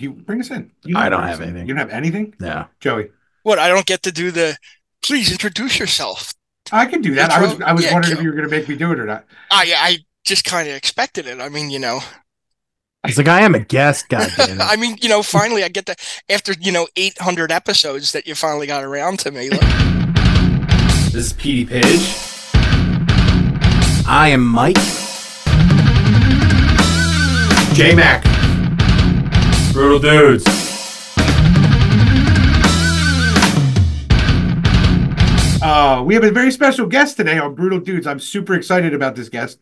You bring us in. You I don't have in. anything. You don't have anything, Yeah. Joey. What? I don't get to do the. Please introduce yourself. I can do that. I was I was Yeah, wondering Joe. if you were going to make me do it or not. Ah, I I just kind of expected it. I mean, you know, It's like I am a guest, God damn it. I mean, you know, finally I get to after you know 800 episodes that you finally got around to me. Like, This is Petey Page. I am Mike. J Mac. Brutal Dudes. Uh, we have a very special guest today on Brutal Dudes. I'm super excited about this guest.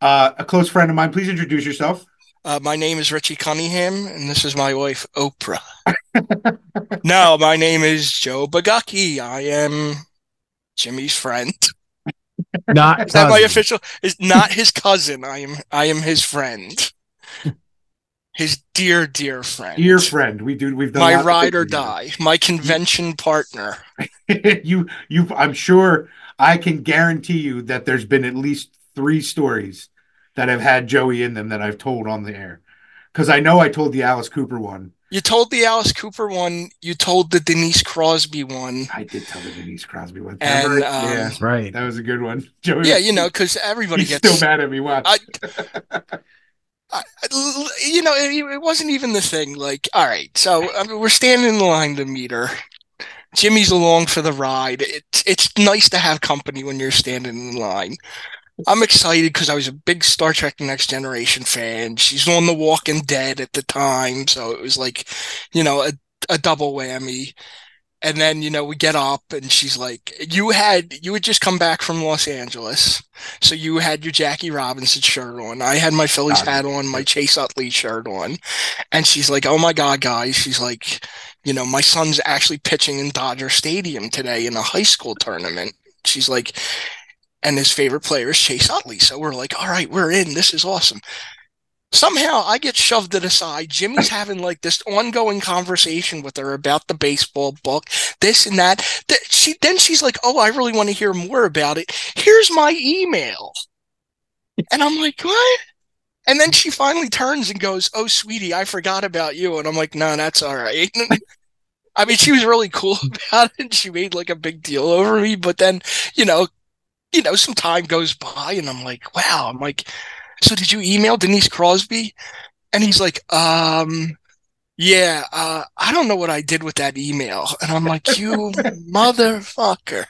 Uh, a close friend of mine. Please introduce yourself. uh, my name is Richie Cunningham, and this is my wife Oprah. no, my name is Joe Bagaki. I am Jimmy's friend. Not is that my official? Is not his cousin. I am. I am his friend. His dear, dear friend. Dear friend, we do. We've done my ride or die. My convention partner. you you I'm sure I can guarantee you that there's been at least three stories that have had Joey in them that I've told on the air. Because I know I told the Alice Cooper one. You told the Alice Cooper one. You told the Denise Crosby one. I did tell the Denise Crosby one. And, um, yeah, Right. that was a good one. Joey Yeah, you know, because everybody he's gets. still mad at me. Watch. I, You know, it, it wasn't even the thing. Like, all right, so I mean, we're standing in line to meet her. Jimmy's along for the ride. It's it's nice to have company when you're standing in line. I'm excited because I was a big Star Trek: Next Generation fan. She's on The Walking Dead at the time, so it was like, you know, a a double whammy. And then you know we get up and she's like, "You had you had just come back from Los Angeles." So you had your Jackie Robinson shirt on. I had my Phillies hat on, my Chase Utley shirt on. And she's like, Oh my God, guys. She's like, you know, my son's actually pitching in Dodger Stadium today in a high school tournament. She's like, and his favorite player is Chase Utley. So we're like, all right, we're in. This is awesome. Somehow I get shoved to the side. Jimmy's having like this ongoing conversation with her about the baseball book, this and that. Th- She then she's like, "Oh, I really want to hear more about it. Here's my email." And I'm like, "What?" And then she finally turns and goes, "Oh, sweetie, I forgot about you." And I'm like, "No, that's all right." I mean, she was really cool about it. She made like a big deal over me, but then, you know, you know, some time goes by and I'm like, "Wow." I'm like, "So did you email Denise Crosby?" And he's like, "Um, yeah, uh, I don't know what I did with that email." And I'm like, "You motherfucker."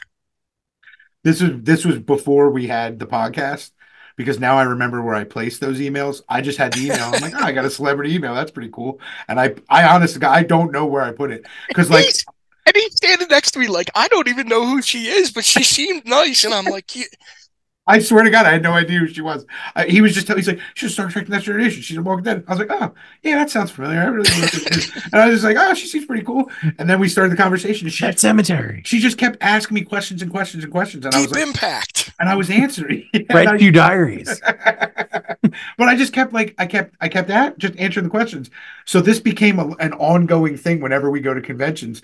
this was this was before we had the podcast. Because now I remember where I placed those emails. I just had the email. I'm like, oh, I got a celebrity email. That's pretty cool. And I, I honestly, I don't know where I put it because, like, He's- and he's standing next to me like I don't even know who she is, but she seemed nice, and I'm like, "You- I swear to God, I had no idea who she was. Uh, he was just telling, me he's like, she's Star Trek Next Generation. She's a Walking Dead. I was like, oh, yeah, that sounds familiar. I really know this. And I was just like, oh, she seems pretty cool. And then we started the conversation. And she, Pet Sematary. she just kept asking me questions and questions and questions. And I was like, impact." and I was answering. And Red I- Q Diaries. but I just kept like, I kept, I kept at just answering the questions. So this became a, an ongoing thing whenever we go to conventions.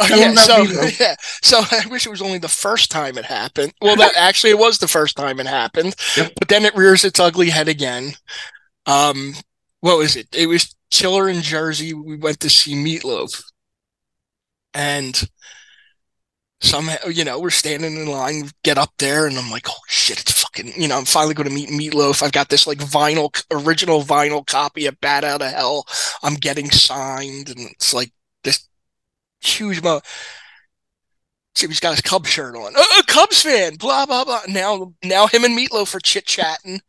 Oh, yeah, so yeah, so I wish it was only the first time it happened. Well, that actually it was the first time it happened, Yep. but then it rears its ugly head again. Um, what was it? It was Chiller in Jersey. We went to see Meatloaf, and somehow, you know, we're standing in line, get up there, and I'm like, oh shit, it's fucking, you know, I'm finally going to meet Meatloaf. I've got this like vinyl, original vinyl copy of Bat Out of Hell. I'm getting signed, and it's like this huge mo. Jimmy's got his Cubs shirt on. Oh, Cubs fan, blah blah blah. Now, now him and Meatloaf are chit chatting,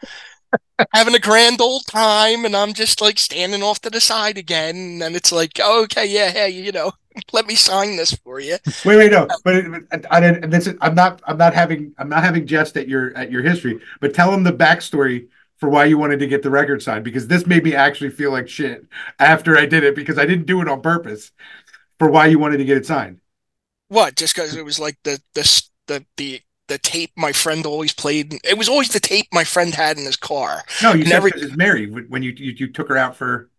having a grand old time, and I'm just like standing off to the side again. And it's like, oh, okay, yeah, hey, you know, let me sign this for you. Wait, wait, no, but it, I, I. This is, I'm not. I'm not having. I'm not having jest at your at your history. But tell him the backstory for why you wanted to get the record signed because this made me actually feel like shit after I did it because I didn't do it on purpose. For why you wanted to get it signed. What? Just because it was like the the the the the tape my friend always played. It was always the tape my friend had in his car. No, you said Never- because it's Mary when when you, you you took her out for.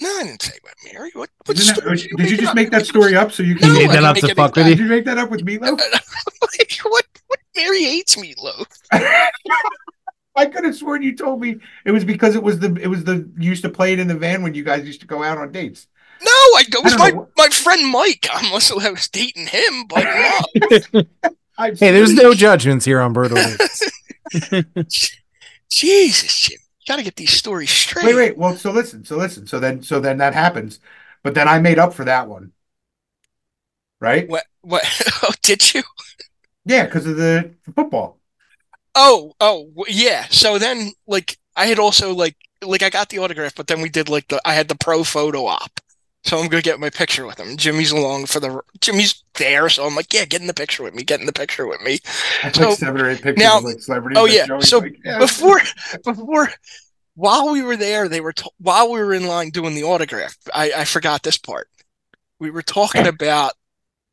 No, I didn't say about Mary. What? what Isn't that- story are did you making just up? make that story up so you can? You made I that up make to fuck of with Did you? you make that up with Meatloaf? what? What? Mary hates meatloaf. I could have sworn you told me it was because it was the it was the you used to play it in the van when you guys used to go out on dates. No, I, it was I my, don't know. my friend Mike. Unless I was dating him, but no. Hey, there's no judgments here on Brutal Dudes. Jesus, Jim. You gotta get these stories straight. wait, wait. Well, so listen, so listen, so then so then that happens, but then I made up for that one, right? What? What? Oh, did you? Yeah, because of the football. Oh, oh, yeah. So then, like, I had also like, like, I got the autograph, but then we did like the, I had the pro photo op. So I'm gonna get my picture with him. Jimmy's along for the, Jimmy's there, so I'm like, yeah, get in the picture with me, get in the picture with me. I have So, like seven or eight pictures now- of like celebrities. oh, yeah, so like, yeah. Before, before, while we were there, they were t- while we were in line doing the autograph. I, I forgot this part. We were talking about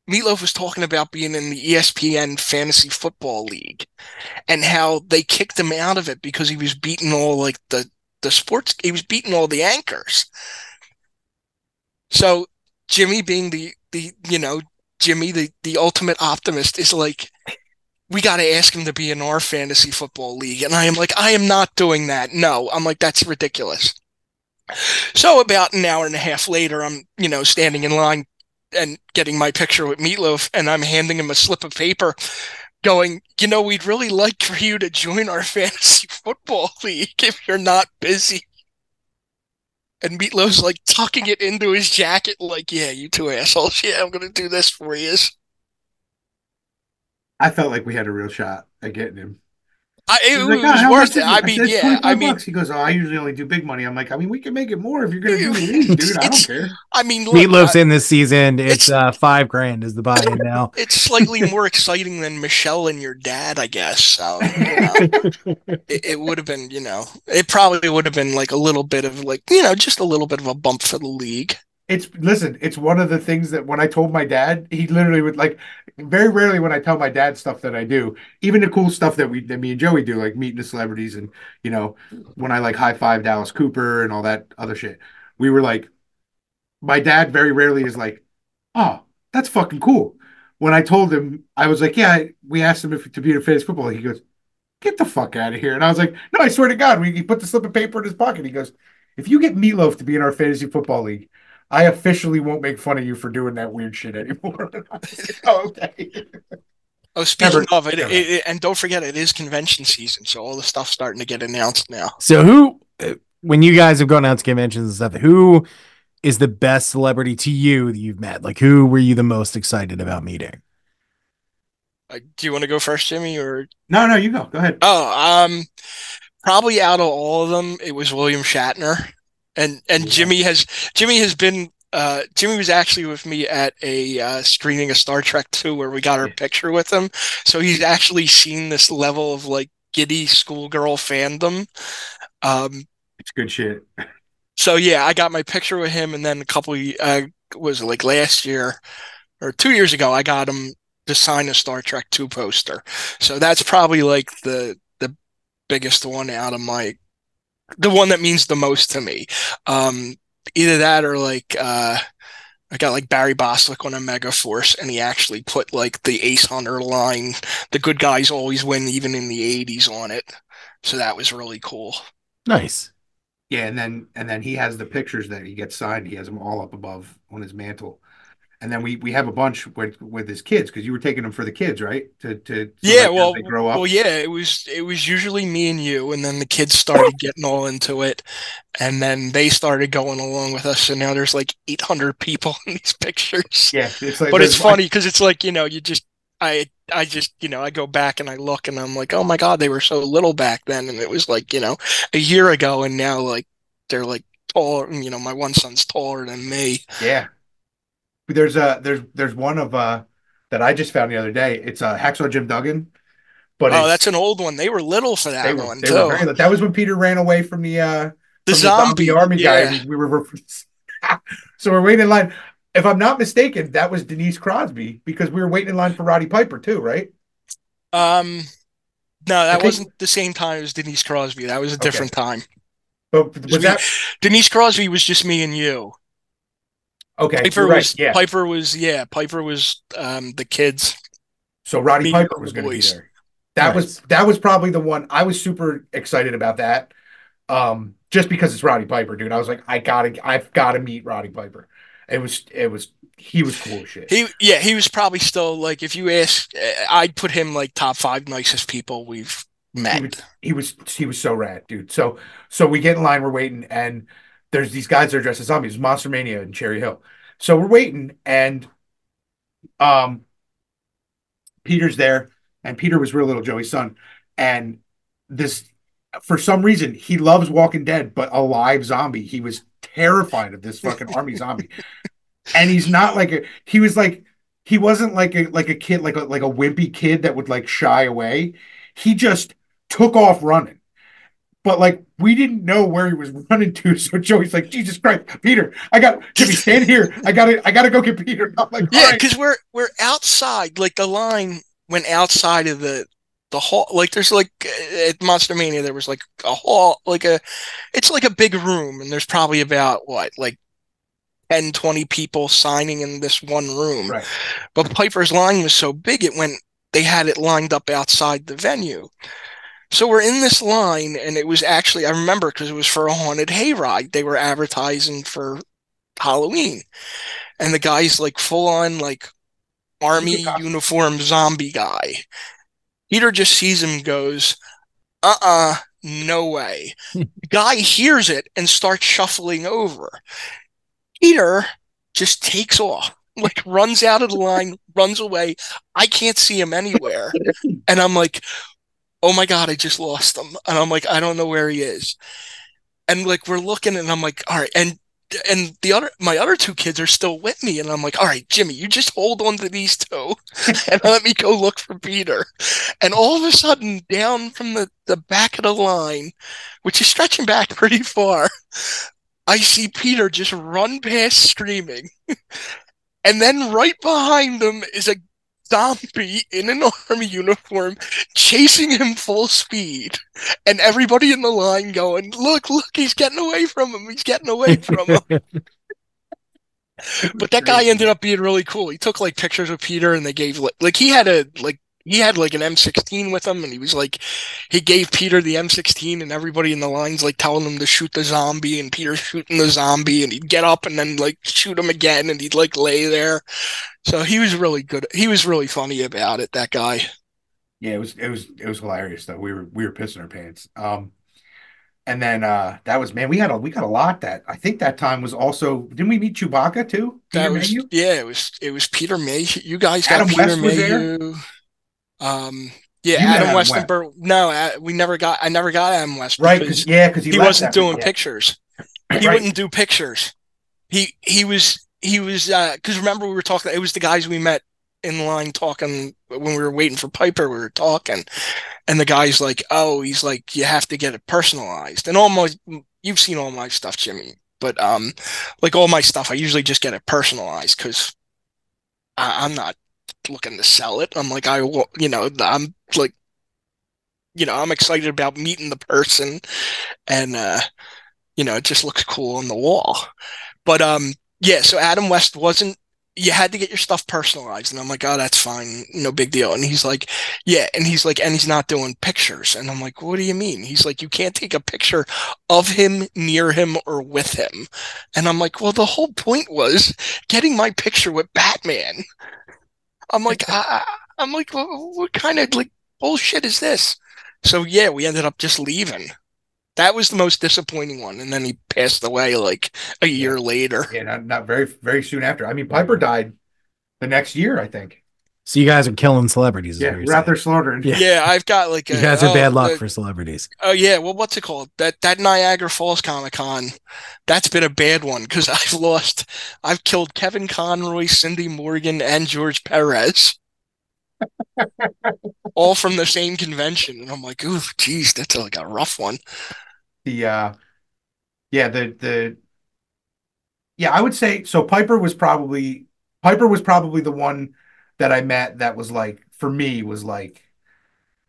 Meatloaf was talking about being in the ESPN Fantasy Football League and how they kicked him out of it because he was beating all like the the sports. He was beating all the anchors. So Jimmy, being the the you know Jimmy, the the ultimate optimist, is like. We got to ask him to be in our fantasy football league. And I am like, I am not doing that. No, I'm like, that's ridiculous. So about an hour and a half later, I'm, you know, standing in line and getting my picture with Meatloaf, and I'm handing him a slip of paper going, you know, we'd really like for you to join our fantasy football league if you're not busy. And Meatloaf's like tucking it into his jacket, like, yeah, you two assholes. Yeah, I'm to do this for you. I felt like we had a real shot at getting him. I, it, it like, "Oh, was how worth much it. is I it?" mean, said, yeah, I mean, bucks. he goes, "Oh, I usually only do big money." I'm like, I mean, we can make it more if you're gonna do the league, dude. I don't care. I mean, look, Meatloaf's I- in this season. It's It's- uh, five grand is the buy-in now. it's slightly more exciting than Michelle and your dad, I guess. So, you know, it, it would have been, you know, it probably would have been like a little bit of like, you know, just a little bit of a bump for the league. It's listen. It's one of the things that when I told my dad, he literally would like. Very rarely when I tell my dad stuff that I do, even the cool stuff that we that me and Joey do, like meeting the celebrities and you know when I like high five Dallas Cooper and all that other shit. We were like, my dad very rarely is like, "Oh, that's fucking cool." When I told him, I was like, "Yeah." We asked him if to be in a fantasy football. He goes, "Get the fuck out of here!" And I was like, "No, I swear to God." We, he put the slip of paper in his pocket. He goes, "If you get Meatloaf to be in our fantasy football league." I officially won't make fun of you for doing that weird shit anymore. I was like, oh, okay. Oh, speaking Never- of it, it, it- and don't forget, it is convention season, so all the stuff's starting to get announced now. So who, uh, when you guys have gone out to conventions and stuff, who is the best celebrity to you that you've met? Like, who were you the most excited about meeting? Uh, do you want to go first, Jimmy, or No, no, you go. Go ahead. Oh, um, probably out of all of them, it was William Shatner, and and Yeah. Jimmy has Jimmy has been. Uh, Jimmy was actually with me at a uh, screening of Star Trek Two where we got our picture with him, so he's actually seen this level of like giddy schoolgirl fandom. Um, It's good shit. so yeah, I got my picture with him, and then a couple uh, was like last year or two years ago, I got him to sign a Star Trek Two poster. So that's probably like the the biggest one out of my, the one that means the most to me. Um, either that or like uh, I got like Barry Bostwick on a Megaforce, and he actually put like the Ace Hunter line, the good guys always win, even in the '80s on it. So that was really cool. Nice. Yeah, and then and then he has the pictures that he gets signed. He has them all up above on his mantle. And then we we have a bunch with with his kids because you were taking them for the kids, right? To to Yeah, well, they grow up. well, yeah, it was it was usually me and you, and then the kids started getting all into it, and then they started going along with us, and now there's like 800 people in these pictures. yeah, it's like But it's funny because it's like you know you just I I just you know I go back and I look and I'm like oh my god they were so little back then, and it was like you know a year ago, and now like they're like taller. You know, my one son's taller than me. Yeah. There's a there's there's one of uh that I just found the other day. It's a uh Hacksaw Jim Duggan. But oh, that's an old one. They were little for that were, one they too. were very, that was when Peter ran away from the uh the from zombie, army yeah. guy. We were so we're waiting in line. If I'm not mistaken, that was Denise Crosby because we were waiting in line for Roddy Piper too, right? Um, no, that wasn't the same time as Denise Crosby. That was a different time. But was me- that Denise Crosby was just me and you. Okay? Piper right, was yeah. Piper was yeah. Piper was um the kids. So Roddy Piper was going to be there. That was that was probably the one I was super excited about that. Um, just because it's Roddy Piper, dude. I was like, I gotta, I've gotta meet Roddy Piper. It was, it was, he was cool as shit. He yeah, he was probably still like if you ask, uh, I'd put him like top five nicest people we've he met. was, he was, he was so rad, dude. So, so we get in line, we're waiting, and there's these guys that are dressed as zombies, Monster Mania and Cherry Hill. So we're waiting, and um, Peter's there, and Peter was real little Joey's son, and this, for some reason, he loves Walking Dead, but a live zombie. He was terrified of this fucking army zombie, and he's not like a. He was like. He wasn't like a like a kid like a like a wimpy kid that would like shy away. He just took off running. But like we didn't know where he was running to, so Joey's like, "Jesus Christ, Peter! I got Jimmy, stand here. I gotta, I gotta go get Peter." I'm like, Yeah, "All right." because we're we're outside. Like the line went outside of the the hall. Like there's like at Monster Mania, there was like a hall, like a, it's like a big room, and there's probably about what like 10, 20 people signing in this one room. Right. But Piper's line was so big, it went. They had it lined up outside the venue. So we're in this line, and it was actually I remember because it was for a haunted hayride. They were advertising for Halloween, and the guy's like full on like army uniform zombie guy. Peter just sees him, goes, "Uh uh no way." guy hears it and starts shuffling over. Peter just takes off, like runs out of the line, runs away. I can't see him anywhere, and I'm like, "Oh my god, I just lost him!" And I'm like, "I don't know where he is." And like we're looking, and I'm like, "All right," and and the other my other two kids are still with me and i'm like all right jimmy you just hold on to these two and let me go look for peter and all of a sudden down from the, the back of the line which is stretching back pretty far i see peter just run past screaming and then right behind them is a zombie in an army uniform chasing him full speed and everybody in the line going look look he's getting away from him he's getting away from him but that guy ended up being really cool. He took like pictures of Peter and they gave like, like he had a like he had like an M16 with him and he was like he gave Peter the M16 and everybody in the lines like telling him to shoot the zombie and Peter shooting the zombie and he'd get up and then like shoot him again and he'd like lay there. So he was really good. He was really funny about it, that guy. Yeah, it was, it was, it was hilarious though. We were, we were pissing our pants. Um, and then uh, that was man, we had a, we got a lot. That I think that time was also. Didn't we meet Chewbacca too? That Peter was Mayhew? yeah, it was it was Peter May. You guys got Adam Peter West was there? Mayhew. Um yeah, You Adam Adam West West. and Burt. No, uh, we never got. I never got Adam West right? 'cause- yeah, because he, he wasn't doing yeah. pictures. He Right. wouldn't do pictures. He he was he was because remember we were talking. It was the guys we met in line talking when we were waiting for Piper. We were talking, and the guy's like, "Oh, he's like, you have to get it personalized." And all my you've seen all my stuff, Jimmy, but um, like all my stuff, I usually just get it personalized because I'm not looking to sell it. I'm like, I will, you know, I'm like, you know, I'm excited about meeting the person, and uh you know, it just looks cool on the wall. But um, yeah, so Adam West wasn't. You had to get your stuff personalized, and I'm like, oh, that's fine, no big deal. And he's like, yeah, and he's like, and he's not doing pictures, and I'm like, what do you mean? He's like, you can't take a picture of him, near him, or with him. And I'm like, well, the whole point was getting my picture with Batman. I'm like, I, I'm like, what, what kind of like bullshit is this? So yeah, we ended up just leaving. That was the most disappointing one, and then he passed away like a year later. Yeah, not, not very, very soon after. I mean, Piper died the next year, I think. So you guys are killing celebrities. Yeah, what you're we're out saying. there slaughtering. Yeah. Yeah, I've got like a, You guys are oh, bad luck the- for celebrities. Oh yeah, well, what's it called? That that Niagara Falls Comic Con. That's been a bad one because I've lost. I've killed Kevin Conroy, Cindy Morgan, and George Perez, all from the same convention, and I'm like, ooh, geez, that's like a rough one. The uh, yeah, the the yeah, I would say so. Piper was probably Piper was probably the one that I met that was like for me was like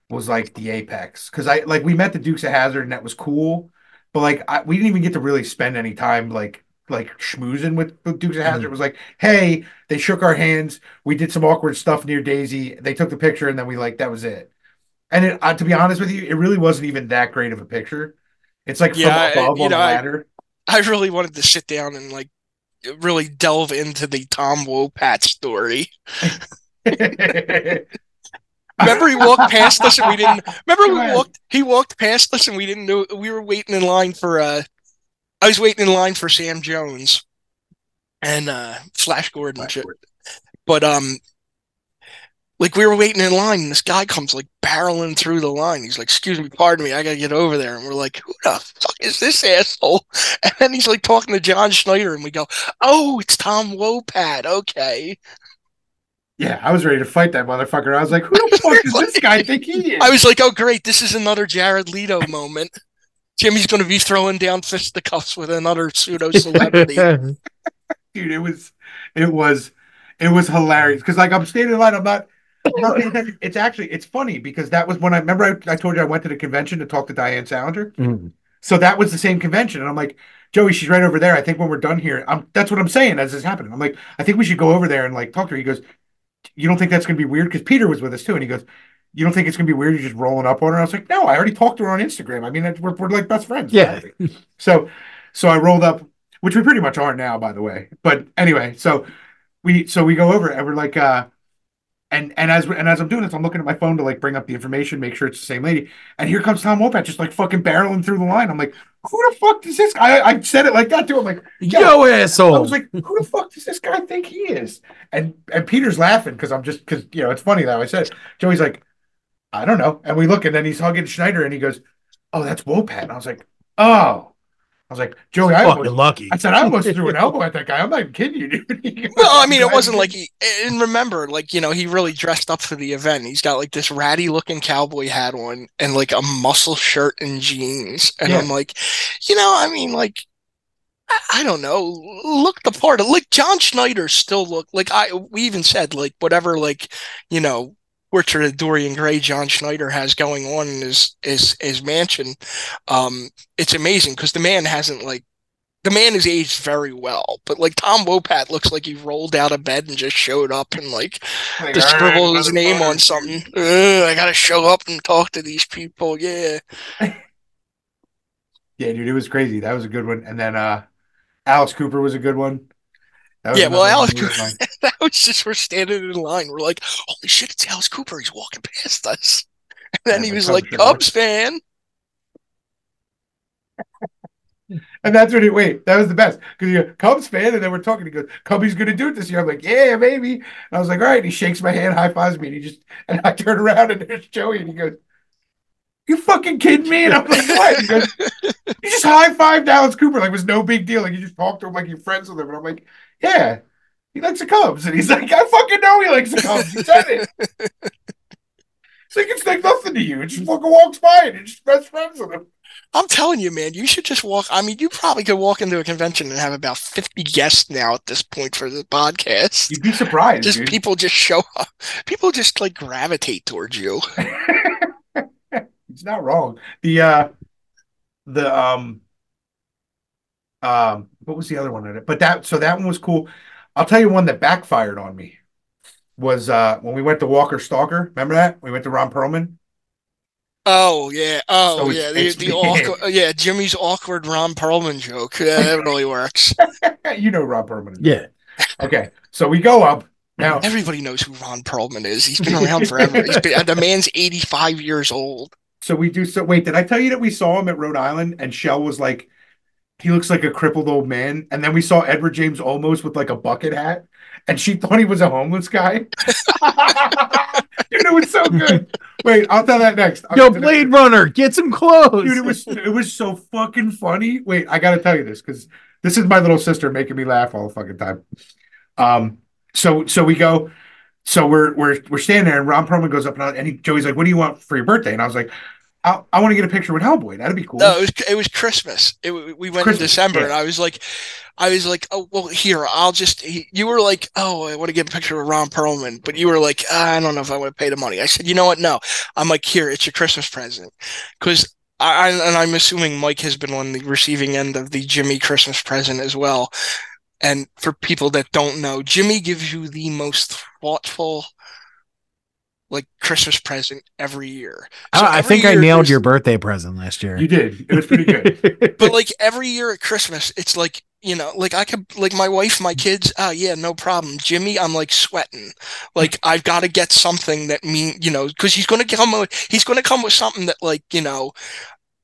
was like the apex because I like we met the Dukes of Hazzard and that was cool, but like I, we didn't even get to really spend any time like like schmoozing with the Dukes of Hazzard. It was like, hey, they shook our hands, we did some awkward stuff near Daisy, they took the picture, and then we like that was it. And it, uh, to be honest with you, it really wasn't even that great of a picture. It's like Yeah, from above you on know, the I- ladder. I really wanted to sit down and like really delve into the Tom Wopat story. Remember he walked past us and we didn't remember we walked he walked past us and we didn't know we were waiting in line for uh I was waiting in line for Sam Jones and uh Flash Gordon. Shit. But um like we were waiting in line and this guy comes like barreling through the line. He's like, excuse me, pardon me, I gotta get over there. And we're like, who the fuck is this asshole? And then he's like talking to John Schneider and we go, Oh, it's Tom Wopat, okay. Yeah, I was ready to fight that motherfucker. I was like, who the fuck does this guy think he is? I was like, oh great, this is another Jared Leto moment. Jimmy's gonna be throwing down fisticuffs with another pseudo celebrity. dude it was it was it was hilarious because like i'm standing in line i'm not, I'm not paying attention. it's actually it's funny because that was when i remember I, I told you i went to the convention to talk to diane salinger Mm. so that was the same convention and i'm like joey she's right over there i think when we're done here i'm that's what i'm saying as this happening i'm like i think we should go over there and like talk to her he goes you don't think that's going to be weird because peter was with us too and he goes you don't think it's going to be weird you're just rolling up on her i was like no i already talked to her on instagram i mean we're, we're like best friends Yeah. so so I rolled up, which we pretty much are now, by the way. But anyway, so we so we go over and we're like uh and and as and as I'm doing this, I'm looking at my phone to like bring up the information, make sure it's the same lady. And here comes Tom Wopat just like fucking barreling through the line. I'm like, who the fuck does this guy? I, I said it like that too. I'm like, Yo, I asshole. I was like, who the fuck does this guy think he is? And and Peter's laughing because I'm just because you know it's funny that I said it. Joey's like, I don't know. And we look and then he's hugging Schneider and he goes, Oh, that's Wopat. And I was like, Oh. I was like, Joey, I fucking almost, lucky. I said I almost threw an elbow at that guy. I'm not even kidding you, dude. Well, I mean, it wasn't like he. And remember, like you know, he really dressed up for the event. He's got like this ratty looking cowboy hat on and like a muscle shirt and jeans. And Yeah. I'm like, you know, I mean, like, I, I don't know, look the part. Like John Schneider still look like I. We even said like whatever, like you know. Portrait of Dorian Gray John Schneider has going on in his his his mansion. Um, it's amazing because the man hasn't like the man is aged very well, but like Tom Wopat looks like he rolled out of bed and just showed up and like Like, just "All right, scribbled his name on something. I gotta show up and talk to these people. Yeah, Yeah, dude, it was crazy. That was a good one. And then uh Alice Cooper was a good one. Yeah, well, Alice Cooper- that was just we're standing in line. We're like, holy shit, it's Alice Cooper. He's walking past us. And then he was like, Cubs fan. And that's what he wait, that was the best. Because you're Cubs fan, and then we're talking. He goes, Cubby's gonna do it this year. I'm like, yeah, maybe. And I was like, all right. He shakes my hand, high fives me, and he just and I turn around and there's Joey, and he goes, You fucking kidding me? And I'm like, what? He goes, You just high fived Alice Cooper, like it was no big deal. Like you just talked to him like you're friends with him. And I'm like, Yeah, he likes the Cubs. And he's like, I fucking know he likes the Cubs. He said it. It's like it's like nothing to you. It just fucking walks by and you're just best friends with him. I'm telling you, man, you should just walk. I mean, you probably could walk into a convention and have about 50 guests now at this point for the podcast. You'd be surprised. Just dude. people just show up. People just like gravitate towards you. It's not wrong. The uh the um um what was the other one in it? But that so that one was cool. I'll tell you one that backfired on me was uh when we went to Walker Stalker. Remember that? We went to Ron Perlman. Oh yeah. Oh So yeah. The, the awkward, yeah, Jimmy's awkward Ron Perlman joke. Yeah, that really works. you know Ron Perlman. Yeah. Okay. So we go up. Now Everybody knows who Ron Perlman is. He's been around forever. He's been, the man's 85 years old. So we do so wait, did I tell you that we saw him at Rhode Island and Shell was like he looks like a crippled old man. And then we saw Edward James Olmos with like a bucket hat, and she thought he was a homeless guy. Dude, it was so good. Wait, I'll tell that next. I'll Yo. Blade Runner, get some clothes. Dude, it was it was so fucking funny. Wait, I gotta tell you this because this is my little sister making me laugh all the fucking time. Um, so so we go, so we're we're we're standing there, and Ron Perlman goes up and, I, and he, Joey's like, "What do you want for your birthday?" And I was like, "I, I want to get a picture with Hellboy. That'd be cool." No, it was it was Christmas. It, we went Christmas, in December, yeah. and I was like, I was like, oh well, here I'll just. He, you were like, oh, I want to get a picture with Ron Perlman, but you were like, "Ah, I don't know if I want to pay the money. I said, you know what? No, I'm like, here, it's your Christmas present, because. I, I- and I'm assuming Mike has been on the receiving end of the Jimmy Christmas present as well. And for people that don't know, Jimmy gives you the most thoughtful, like Christmas present every year. I, So I every think I nailed your birthday present last year. You did. It was pretty good. But like every year at Christmas, it's like, you know, like I could, like my wife, my kids, oh yeah, no problem. Jimmy, I'm like sweating. Like I've got to get something that mean, you know, because he's going to come, with, he's going to come with something that like, you know,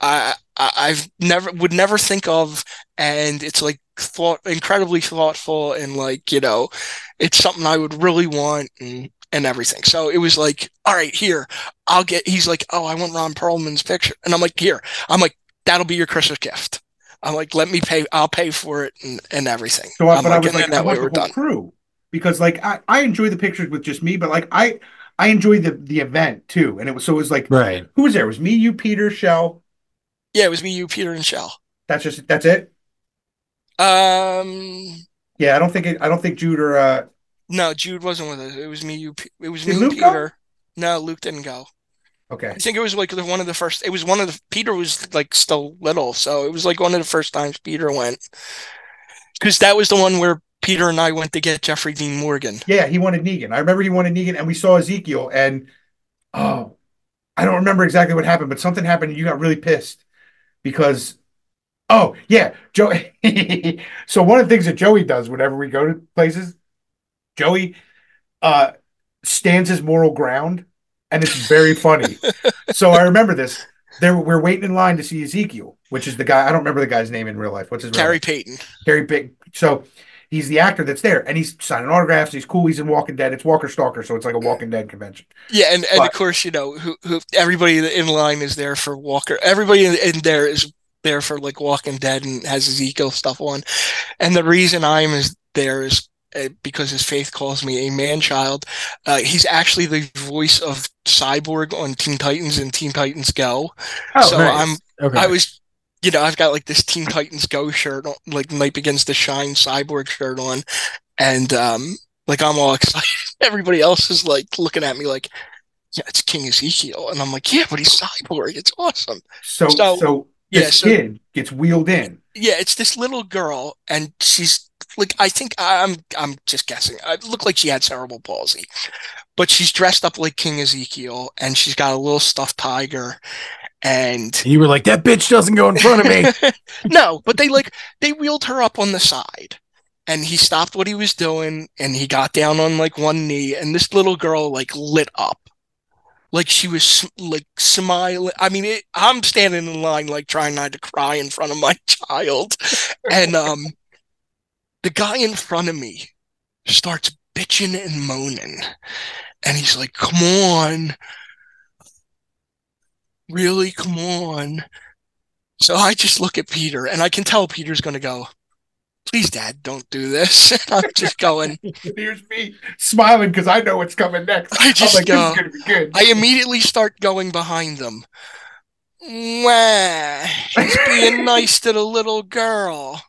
I, I I've never would never think of, and it's like thought incredibly thoughtful and like you know, it's something I would really want and and everything. So it was like, all right, here I'll get. He's like, oh, I want Ron Perlman's picture, and I'm like, here, I'm like, that'll be your Christmas gift. I'm like, let me pay. I'll pay for it and, and everything. So, I- I'm but I was like, then I that way want we're whole done. crew because, like, I, I enjoy the pictures with just me, but like, I I enjoy the the event too, and it was so it was like, right. who was there? It was me, you, Peter, Shell. Yeah, it was me, you, Peter, and Shell. That's just that's it. Um, Yeah, I don't think it, I don't think Jude or uh no, Jude wasn't with us. It was me, you. It was Did me, Luke and go? Peter. No, Luke didn't go. okay. I think it was like the, one of the first. It was one of the. Peter was like still little, so it was like one of the first times Peter went. Because that was the one where Peter and I went to get Jeffrey Dean Morgan. Yeah, he wanted Negan. I remember he wanted Negan, and we saw Ezekiel, and oh, I don't remember exactly what happened, but something happened, and you got really pissed because, oh yeah, Joe. so one of the things that Joey does whenever we go to places, Joey, uh, stands his moral ground, and it's very funny. so I remember this. There, we're waiting in line to see Ezekiel, which is the guy. I don't remember the guy's name in real life. What's his Gary name? Payton. Gary Big. So he's the actor that's there, and he's signing autographs. He's cool. He's in Walking Dead. It's Walker Stalker, so it's like a Walking Dead convention. Yeah, and, and of course, you know, who who everybody in line is there for Walker. Everybody in, in there is there for like Walking Dead and has Ezekiel stuff on. And the reason I'm is there is because his faith calls me a man child. Uh, he's actually the voice of Cyborg on Teen Titans and Teen Titans Go. Oh, so nice. I'm Okay. I was, you know, I've got like this Teen Titans Go shirt, on, like Night Begins to Shine Cyborg shirt on, and um, like I'm all excited. Everybody else is like looking at me like, yeah, it's King Ezekiel, and I'm like, yeah, but he's Cyborg. It's awesome. So, so, So- yeah, this so- kid gets wheeled in. Yeah, it's this little girl, and she's like, I think I'm, I'm just guessing. It looked like she had cerebral palsy, but she's dressed up like King Ezekiel, and she's got a little stuffed tiger, and you were like, that bitch doesn't go in front of me. no, but they like they wheeled her up on the side. And he stopped what he was doing and he got down on like one knee and this little girl like lit up. Like she was like smiling. I mean, it, I'm standing in line like trying not to cry in front of my child. And um the guy in front of me starts bitching and moaning. And he's like, "Come on. Really? Come on." So I just look at Peter and I can tell Peter's going to go, please, Dad, don't do this. And I'm just going, Here's me smiling because I know what's coming next. I just like, this go, is gonna be good. I immediately start going behind them. Wah, he's being nice to the little girl.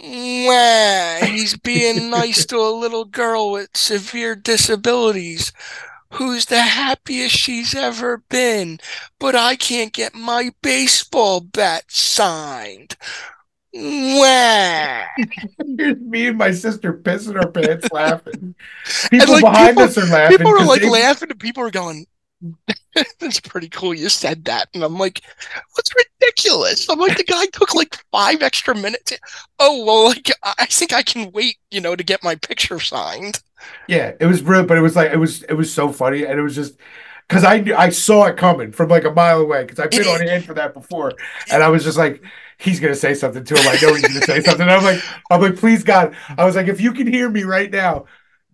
He's being nice to a little girl with severe disabilities who's the happiest she's ever been, but I can't get my baseball bat signed. Wah. Here's me and my sister pissing our pants laughing. People like, behind people- us are laughing. People are like they- laughing and people are going, That's pretty cool. You said that. And I'm like, what's ridiculous? I'm like, the guy took like five extra minutes. Oh, well, like, I think I can wait, you know, to get my picture signed. Yeah, it was real, but it was like it was it was so funny, and it was just because I knew I saw it coming from like a mile away because I've been on hand for that before, and I was just like, he's gonna say something to him. I know he's gonna say something. And I'm like, I'm like, please God, I was like, if you can hear me right now,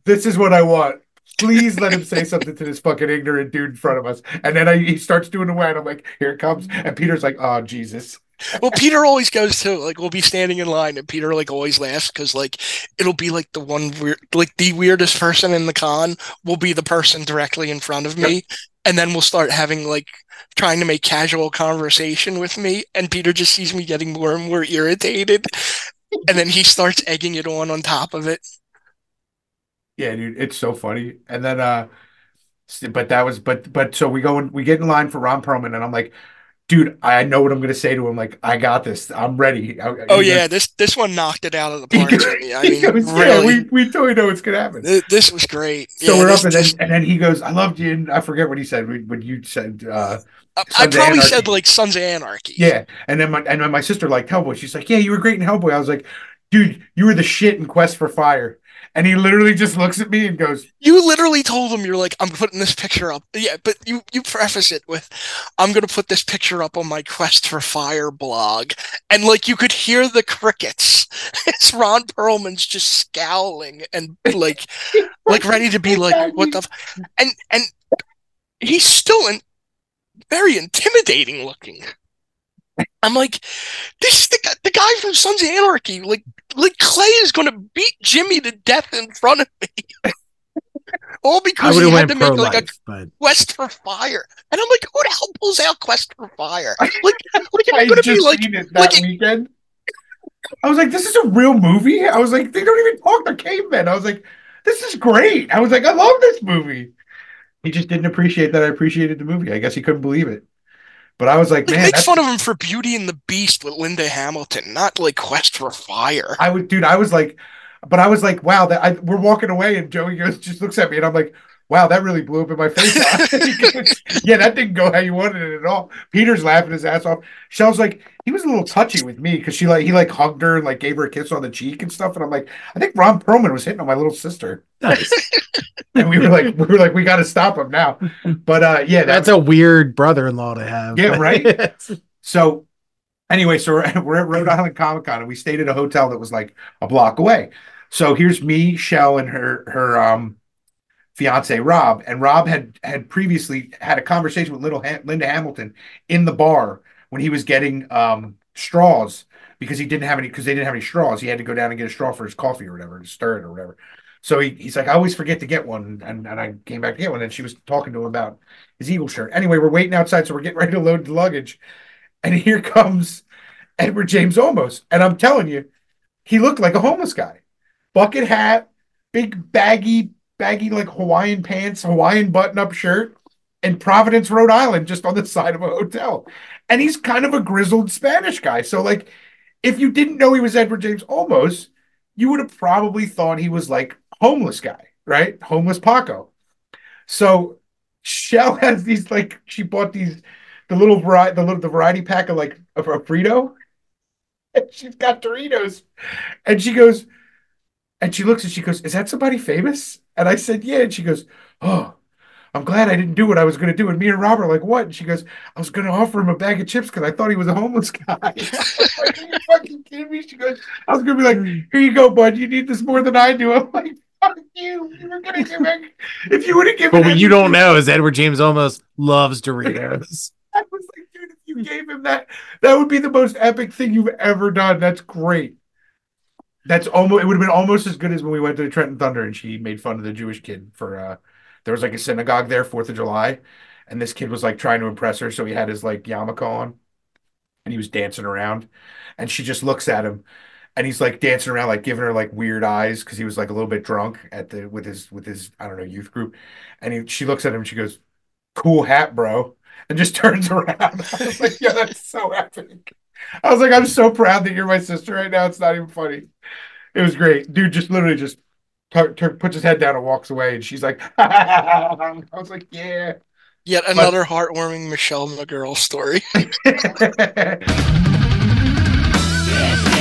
this is what I want. Please let him say something to this fucking ignorant dude in front of us. And then I, he starts doing the way, and I'm like, here it comes. And Peter's like, oh Jesus. Well, Peter always goes to like we'll be standing in line and Peter like always laughs because like it'll be like the one weird like the weirdest person in the con will be the person directly in front of me and then we'll start having like trying to make casual conversation with me and Peter just sees me getting more and more irritated and then he starts egging it on on top of it. Yeah, dude, it's so funny. And then uh but that was but but so we go and we get in line for Ron Perlman and I'm like dude, I know what I'm gonna say to him. Like, I got this. I'm ready. I- Oh yeah, this this one knocked it out of the park. I mean, goes, yeah, we, we totally know what's gonna happen. th- this was great. So yeah, we're this up, and then, and then he goes, "I loved you." And I forget what he said. When you said, uh, I- I Sons of probably said like Sons of Anarchy. "Yeah," and then my and then my sister liked Hellboy. She's like, "Yeah, you were great in Hellboy." I was like, "Dude, you were the shit in Quest for Fire." And he literally just looks at me and goes, You literally told him you're like, I'm putting this picture up. Yeah, but you you preface it with, I'm gonna put this picture up on my Quest for Fire blog, and like you could hear the crickets. It's Ron Perlman's just scowling and like like ready to be like, what the, f-? and and he's still in, very intimidating looking. I'm like, this is the guy, the guy from Sons of Anarchy. Like, like Clay is going to beat Jimmy to death in front of me, all because would he had to make like a but quest for fire. And I'm like, who the hell pulls out quest for fire? Like, like I it's going to be just like, that like weekend. I was like, "This is a real movie." I was like, "They don't even talk to cavemen." I was like, "This is great." I was like, "I love this movie." He just didn't appreciate that I appreciated the movie. I guess he couldn't believe it. But I was like, like "Man, make fun of him for Beauty and the Beast with Linda Hamilton, not like quest for fire. I would, dude. I was like, but I was like, wow. That I, we're walking away, and Joey goes, just looks at me, and I'm like, wow, that really blew up in my face. Yeah, that didn't go how you wanted it at all. Peter's laughing his ass off. Shell's like, he was a little touchy with me because she like he like hugged her and like gave her a kiss on the cheek and stuff, and I'm like, I think Ron Perlman was hitting on my little sister, nice. and we were like, we were like, we got to stop him now. But uh, yeah, That's that's a weird brother-in-law to have. Yeah, right? So anyway, so we're at, we're at Rhode Island Comic Con and we stayed at a hotel that was like a block away. So here's me, Shell, and her her um fiance Rob, and Rob had had previously had a conversation with little ha- Linda Hamilton in the bar when he was getting um straws because he didn't have any because they didn't have any straws. He had to go down and get a straw for his coffee or whatever to stir it or whatever. So he, he's like, I always forget to get one, and, and I came back to get one, and she was talking to him about his Eagle shirt. Anyway, we're waiting outside, so we're getting ready to load the luggage, and here comes Edward James Olmos, and I'm telling you, he looked like a homeless guy, bucket hat, big baggy, baggy like Hawaiian pants, Hawaiian button-up shirt, in Providence, Rhode Island, just on the side of a hotel, and he's kind of a grizzled Spanish guy. So like, if you didn't know he was Edward James Olmos, you would have probably thought he was like homeless guy, right? Homeless Paco. So Shell has these like she bought these the little variety the little the variety pack of like of a Frito, and she's got Doritos, and she goes, and she looks and she goes, "Is that somebody famous?" And I said, "Yeah," and she goes, "Oh." I'm glad I didn't do what I was going to do. And me and Robert are like, what? And she goes, I was going to offer him a bag of chips because I thought he was a homeless guy. Like, Are you fucking kidding me? She goes, I was going to be like, mm. here you go, bud. You need this more than I do. I'm like, fuck you. You were going to give me, if you would have given But what you don't know is Edward James Olmos loves Doritos. I was like, dude, if you gave him that, that would be the most epic thing you've ever done. That's great. That's almost it would have been almost as good as when we went to the Trenton Thunder and she made fun of the Jewish kid for uh there was like a synagogue there, Fourth of July, and this kid was like trying to impress her, so he had his like yarmulke on and he was dancing around, and she just looks at him and he's like dancing around, like giving her like weird eyes because he was like a little bit drunk at the with his with his I don't know youth group, and he she looks at him and she goes, "Cool hat, bro," and just turns around. I was like, "Yeah, that's so epic." I was like, "I'm so proud that you're my sister right now. It's not even funny." It was great, dude. Just literally just puts his head down and walks away, and she's like, I was like, "Yeah." Yet another heartwarming Michelle McGirl story.